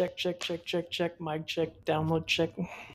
check, check, check, check, check, mic check, download check.